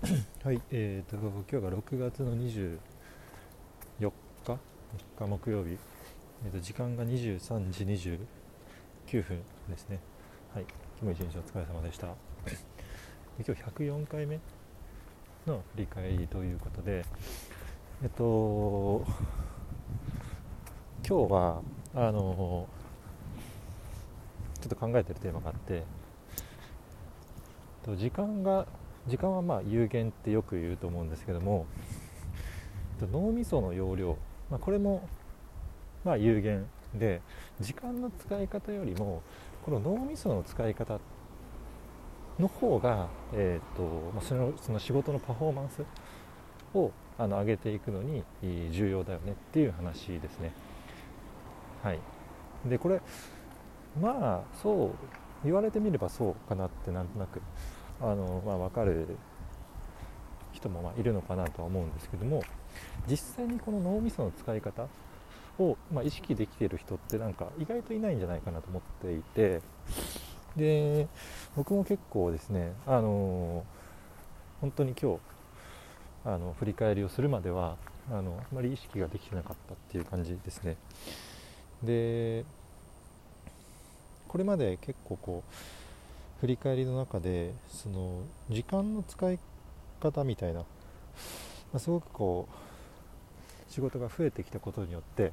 はい、えーと、今日が6月の24日？3日木曜日、えーと、時間が23時29分ですね。はい、今日も一日お疲れ様でした。今日104回目の振り返りということで、えっと、今日は、あの、ちょっと考えてるテーマがあって、時間が時間はまあ有限ってよく言うと思うんですけども脳みその容量、まあ、これもまあ有限で時間の使い方よりもこの脳みその使い方の方が、えーとまあ、そのその仕事のパフォーマンスをあの上げていくのに重要だよねっていう話ですね。はい、でこれまあそう言われてみればそうかなってなんとなくあの、まあ、分かる人もまあいるのかなとは思うんですけども実際にこの脳みその使い方を、ま、意識できている人ってなんか意外といないんじゃないかなと思っていてで僕も結構ですねあの本当に今日あの振り返りをするまではあのあまり意識ができてなかったっていう感じですね。でこれまで結構こう振り返りの中でその時間の使い方みたいな、まあ、すごくこう仕事が増えてきたことによって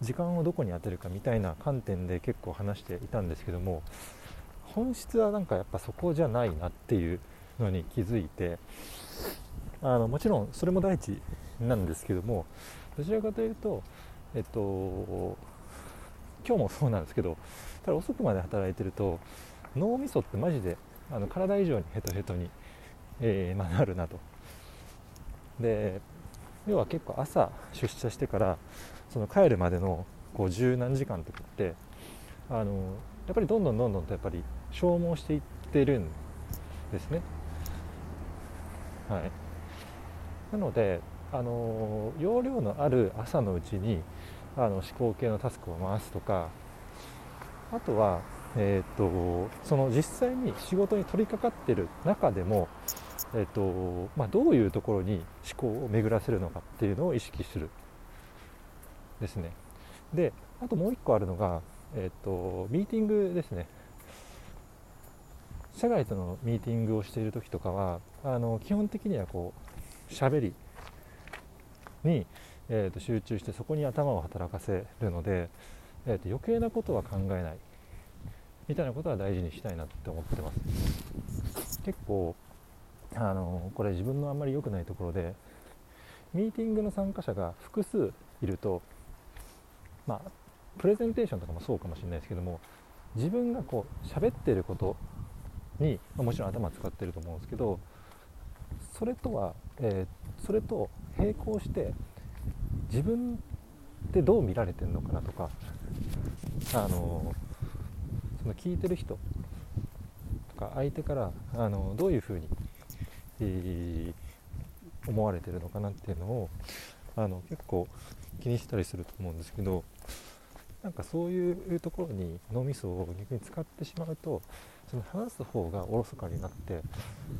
時間をどこに当てるかみたいな観点で結構話していたんですけども本質はなんかやっぱそこじゃないなっていうのに気づいてあのもちろんそれも第一なんですけどもどちらかというとえっと今日もそうなんですけどただ遅くまで働いてると脳みそってマジであの体以上にヘトヘトに、えーまあ、なるなと。で要は結構朝出社してからその帰るまでのこう十何時間とかってあのやっぱりどんどんどんどんとやっぱり消耗していってるんですね。はい。なのであの容量のある朝のうちにあの思考系のタスクを回すとかあとはえーと、その実際に仕事に取り掛かってる中でも、えーとまあ、どういうところに思考を巡らせるのかっていうのを意識するですね。であともう1個あるのが、えーと、ミーティングですね。社外とのミーティングをしている時とかはあの基本的にはこう喋りに、えー、と集中してそこに頭を働かせるので、えー、と余計なことは考えない。みたいなことは大事にしたいなって思ってます。結構あのこれ自分のあんまり良くないところでミーティングの参加者が複数いるとまあプレゼンテーションとかもそうかもしれないですけども自分がこう喋ってることに、ま、もちろん頭使ってると思うんですけどそれとは、えー、それと並行して自分ってどう見られてるのかなとかあのその聞いてる人とか相手からあのどういうふうに、えー、思われてるのかなっていうのをあの結構気にしたりすると思うんですけどなんかそういうところに脳みそを逆に使ってしまうとその話す方がおろそかになって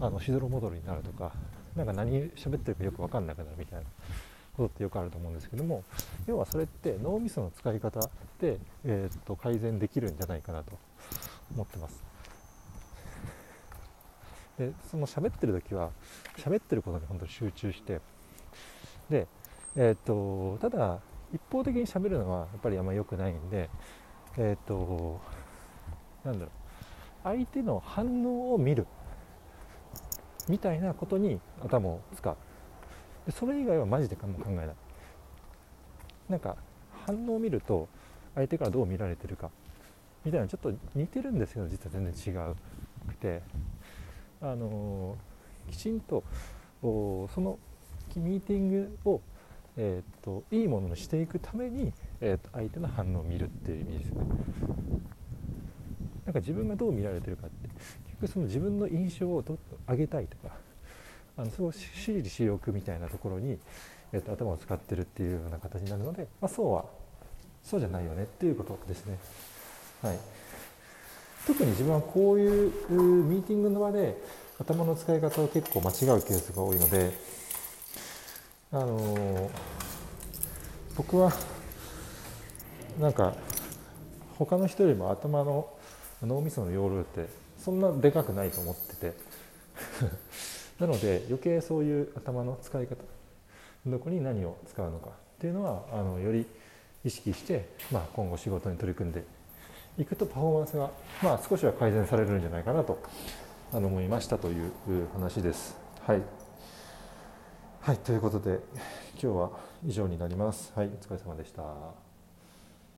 あのしどろもどろになるとか何か何喋ってるかよく分かんなくなるみたいなことってよくあると思うんですけども要はそれって脳みその使い方で、えー、と改善できるんじゃないかなと思ってます。でその喋ってる時は喋ってることに本当に集中してで、えーと、ただ一方的に喋るのはやっぱりあんまり良くないんでえっ、となんだろう相手の反応を見るみたいなことに頭を使う。でそれ以外はマジで考えない。なんか反応を見ると相手からどう見られてるかみたいなちょっと似てるんですけど実は全然違うくて。あのー、きちんとそのミーティングを、えーと、いいものにしていくために、えーと、相手の反応を見るっていう意味ですね。なんか自分がどう見られてるかって結局その自分の印象をど上げたいとかあのすごい私利私欲みたいなところに、えーと、頭を使ってるっていうような形になるので、まあ、そうはそうじゃないよねっていうことですね。はい、特に自分はこういうミーティングの場で頭の使い方を結構間違うケースが多いのであの僕はなんか他の人よりも頭の脳みその容量ってそんなでかくないと思っててなので余計そういう頭の使い方どこに何を使うのかっていうのはあのより意識して、まあ、今後仕事に取り組んでいくとパフォーマンスが、まあ、少しは改善されるんじゃないかなとあの思いましたという話です。はい、はい、ということで今日は以上になります。はい、お疲れ様でした。